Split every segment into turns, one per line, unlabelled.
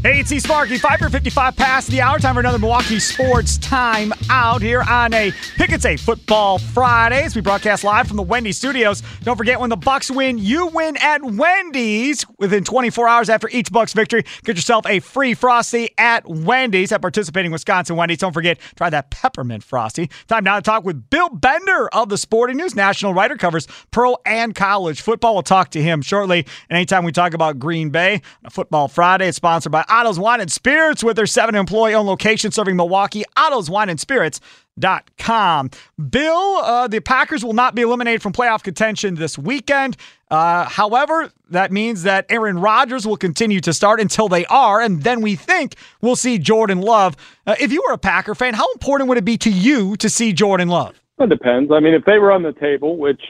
Hey, it's E Sparky, 555 past the hour. Time for another Milwaukee Sports Time out here on a Pick It's a Football Fridays. We broadcast live from the Wendy's studios. Don't forget, when the Bucks win, you win at Wendy's. Within 24 hours after each Bucks victory, get yourself a free Frosty at Wendy's at participating Wisconsin Wendy's. Don't forget, try that peppermint Frosty. Time now to talk with Bill Bender of the Sporting News, national writer, covers pro and college football. We'll talk to him shortly. And anytime we talk about Green Bay, Football Friday, it's sponsored by Otto's Wine and Spirits with their seven employee owned location serving Milwaukee. Otto's Wine and Spirits. Dot com. Bill, uh, the Packers will not be eliminated from playoff contention this weekend. Uh, however, that means that Aaron Rodgers will continue to start until they are, and then we think we'll see Jordan Love. Uh, if you were a Packer fan, how important would it be to you to see Jordan Love?
It depends. I mean, if they were on the table, which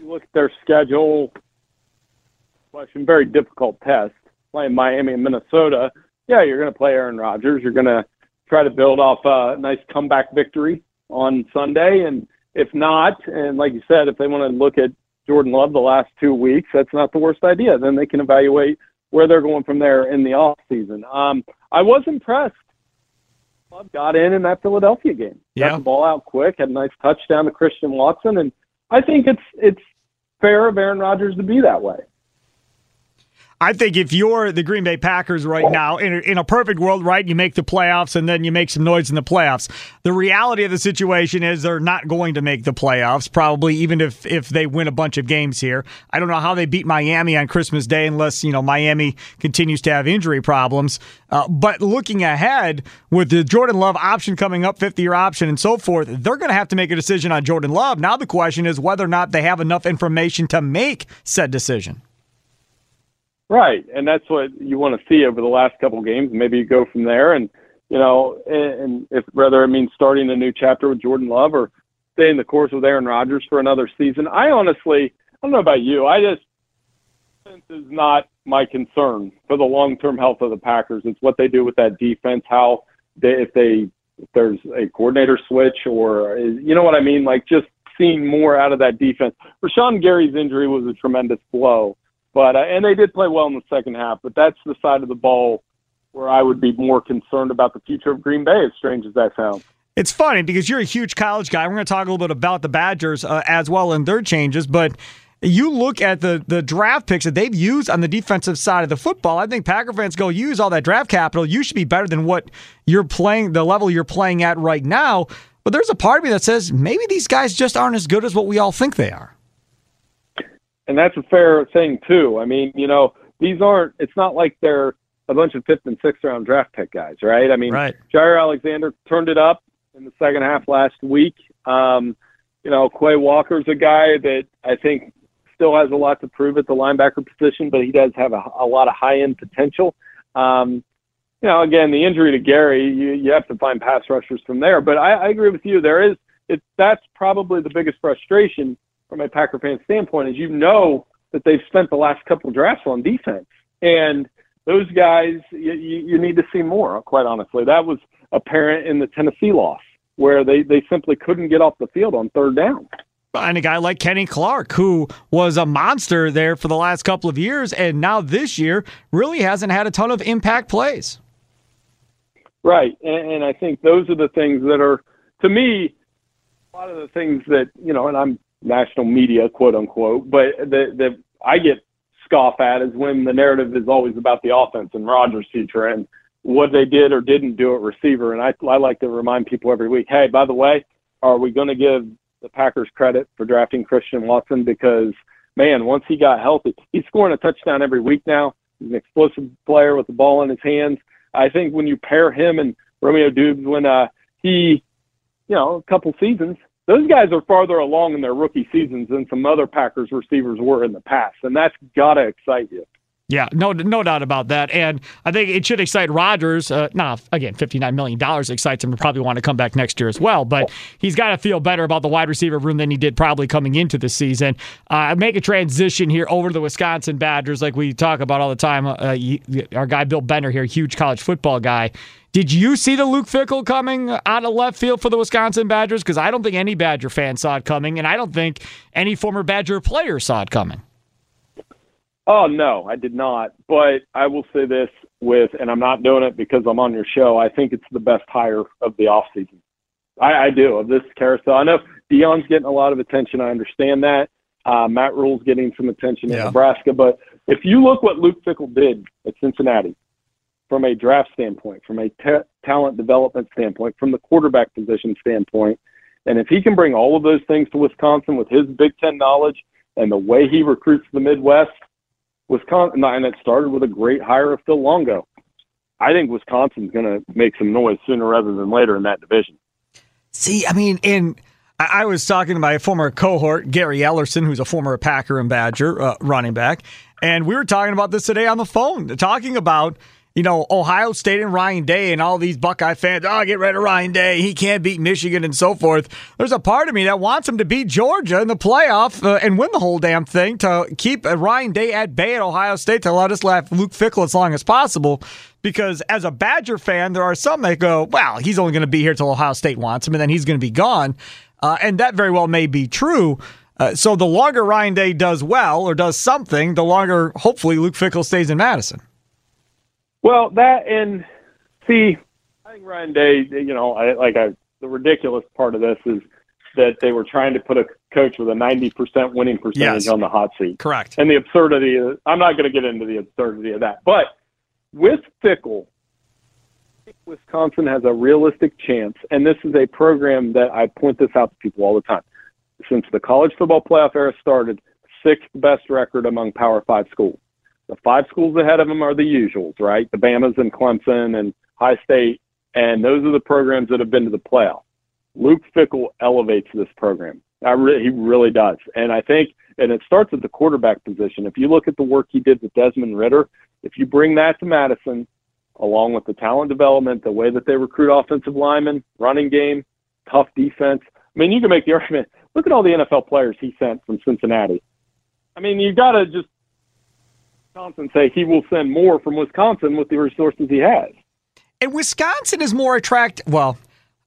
you look at their schedule, question, very difficult test, playing Miami and Minnesota, yeah, you're going to play Aaron Rodgers. You're going to try to build off a nice comeback victory on Sunday. And if not, and like you said, if they want to look at Jordan Love the last two weeks, that's not the worst idea. Then they can evaluate where they're going from there in the off season. Um, I was impressed. Love got in in that Philadelphia game.
Yeah.
Got the ball out quick, had a nice touchdown to Christian Watson, and I think it's it's fair of Aaron Rodgers to be that way.
I think if you're the Green Bay Packers right now, in a, in a perfect world, right, you make the playoffs and then you make some noise in the playoffs. The reality of the situation is they're not going to make the playoffs, probably even if if they win a bunch of games here. I don't know how they beat Miami on Christmas Day unless you know Miami continues to have injury problems. Uh, but looking ahead with the Jordan Love option coming up, 50 year option, and so forth, they're going to have to make a decision on Jordan Love. Now the question is whether or not they have enough information to make said decision.
Right, and that's what you want to see over the last couple of games. Maybe you go from there, and you know, and if whether it means starting a new chapter with Jordan Love or staying the course with Aaron Rodgers for another season. I honestly, I don't know about you. I just defense is not my concern for the long-term health of the Packers. It's what they do with that defense. How they, if they, if there's a coordinator switch or you know what I mean, like just seeing more out of that defense. Rashan Gary's injury was a tremendous blow. But uh, and they did play well in the second half. But that's the side of the ball where I would be more concerned about the future of Green Bay. As strange as that sounds.
It's funny because you're a huge college guy. We're going to talk a little bit about the Badgers uh, as well and their changes, but. You look at the the draft picks that they've used on the defensive side of the football. I think Packer fans go use all that draft capital. You should be better than what you're playing, the level you're playing at right now. But there's a part of me that says maybe these guys just aren't as good as what we all think they are
and that's a fair thing too. I mean, you know, these aren't. It's not like they're a bunch of fifth and sixth round draft pick guys, right? I mean,
right.
Jaire Alexander turned it up in the second half last week. Um, you know, Quay Walker's a guy that I think still has a lot to prove at the linebacker position, but he does have a, a lot of high end potential. Um, you know, again, the injury to Gary, you, you have to find pass rushers from there. But I, I agree with you. There is, it, that's probably the biggest frustration from a Packer fan standpoint is you know that they've spent the last couple of drafts on defense, and those guys you, you need to see more. Quite honestly, that was apparent in the Tennessee loss where they they simply couldn't get off the field on third down.
And a guy like Kenny Clark, who was a monster there for the last couple of years, and now this year really hasn't had a ton of impact plays.
Right, and, and I think those are the things that are, to me, a lot of the things that you know, and I'm national media, quote unquote. But the the I get scoff at is when the narrative is always about the offense and Rodgers' future and what they did or didn't do at receiver. And I I like to remind people every week, hey, by the way, are we going to give the Packers credit for drafting Christian Watson because man, once he got healthy, he's scoring a touchdown every week now. He's an explosive player with the ball in his hands. I think when you pair him and Romeo Doubs, when uh, he, you know, a couple seasons, those guys are farther along in their rookie seasons than some other Packers receivers were in the past, and that's got to excite you.
Yeah, no, no doubt about that. And I think it should excite Rodgers. Uh, now, again, $59 million excites him to probably want to come back next year as well, but he's got to feel better about the wide receiver room than he did probably coming into the season. Uh, make a transition here over to the Wisconsin Badgers, like we talk about all the time. Uh, our guy, Bill Bender here, huge college football guy. Did you see the Luke Fickell coming out of left field for the Wisconsin Badgers? Because I don't think any Badger fan saw it coming, and I don't think any former Badger player saw it coming.
Oh no, I did not. But I will say this with, and I'm not doing it because I'm on your show. I think it's the best hire of the off season. I, I do of this carousel. I know Deion's getting a lot of attention. I understand that. Uh, Matt Rhule's getting some attention in Nebraska, but if you look what Luke Fickell did at Cincinnati, from a draft standpoint, from a talent development standpoint, from the quarterback position standpoint, and if he can bring all of those things to Wisconsin with his Big Ten knowledge and the way he recruits the Midwest, Wisconsin, and it started with a great hire of Phil Longo. I think Wisconsin's going to make some noise sooner rather than later in that division.
See, I mean, in I was talking to my former cohort, Gary Ellerson, who's a former Packer and Badger uh, running back, and we were talking about this today on the phone, talking about you know, Ohio State and Ryan Day and all these Buckeye fans, oh, get rid of Ryan Day. He can't beat Michigan and so forth. There's a part of me that wants him to beat Georgia in the playoff uh, and win the whole damn thing to keep uh, Ryan Day at bay at Ohio State to let us laugh Luke Fickell as long as possible. Because as a Badger fan, there are some that go, well, he's only going to be here till Ohio State wants him and then he's going to be gone. Uh, and that very well may be true. Uh, so the longer Ryan Day does well or does something, the longer hopefully Luke Fickell stays in Madison.
Well, that and see, I think Ryan Day, you know, I, like I, the ridiculous part of this is that they were trying to put a coach with a 90% winning percentage
yes.
on the hot seat.
Correct.
And the absurdity, is, I'm not going to get into the absurdity of that. But with Fickell, Wisconsin has a realistic chance, and this is a program that I point this out to people all the time. Since the college football playoff era started, sixth best record among Power Five schools. The five schools ahead of them are the usuals, right? The Bamas and Clemson and Ohio State, and those are the programs that have been to the playoff. Luke Fickell elevates this program. I re- he really does, and I think, and it starts at the quarterback position. If you look at the work he did with Desmond Ridder, if you bring that to Madison, along with the talent development, the way that they recruit offensive linemen, running game, tough defense. I mean, you can make the argument. Look at all the NFL players he sent from Cincinnati. I mean, you got to just Wisconsin say he will send more from Wisconsin with the resources he has.
And Wisconsin is more attractive. Well,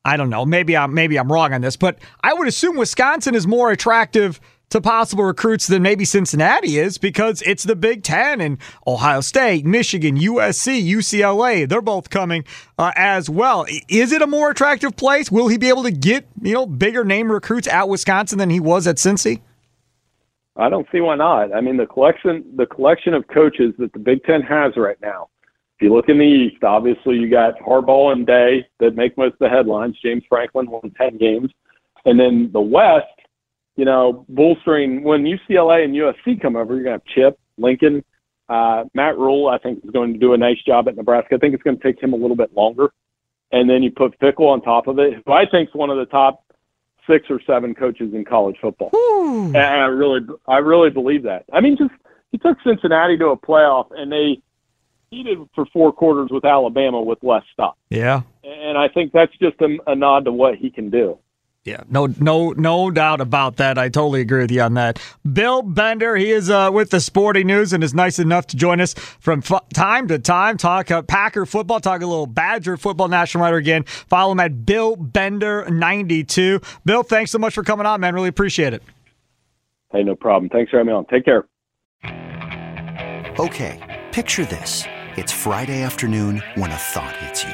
I don't know. Maybe I'm maybe I'm wrong on this, but I would assume Wisconsin is more attractive to possible recruits than maybe Cincinnati is because it's the Big Ten and Ohio State, Michigan, USC, UCLA. They're both coming uh, as well. Is it a more attractive place? Will he be able to get you know bigger name recruits at Wisconsin than he was at Cincy?
I don't see why not. I mean, the collection the collection of coaches that the Big Ten has right now. If you look in the East, obviously you got Harbaugh and Day that make most of the headlines. James Franklin won ten games, and then the West, you know, bolstering when UCLA and USC come over, you're gonna have Chip, Lincoln, uh, Matt Rhule. I think is going to do a nice job at Nebraska. I think it's going to take him a little bit longer, and then you put Fickell on top of it, who I think is one of the top six or seven coaches in college football.
Ooh.
And I really, I really believe that. I mean, just he took Cincinnati to a playoff, and they heated for four quarters with Alabama with less stops.
Yeah,
and I think that's just a, a nod to what he can do.
Yeah, no, no, no doubt about that. I totally agree with you on that. Bill Bender, he is uh, with the Sporting News and is nice enough to join us from f- time to time. Talk uh, Packer football, talk a little Badger football. National writer again. Follow him at Bill Bender ninety two. Bill, thanks so much for coming on, man. Really appreciate it.
Hey, no problem. Thanks for having me on. Take care.
Okay, picture this: it's Friday afternoon when a thought hits you.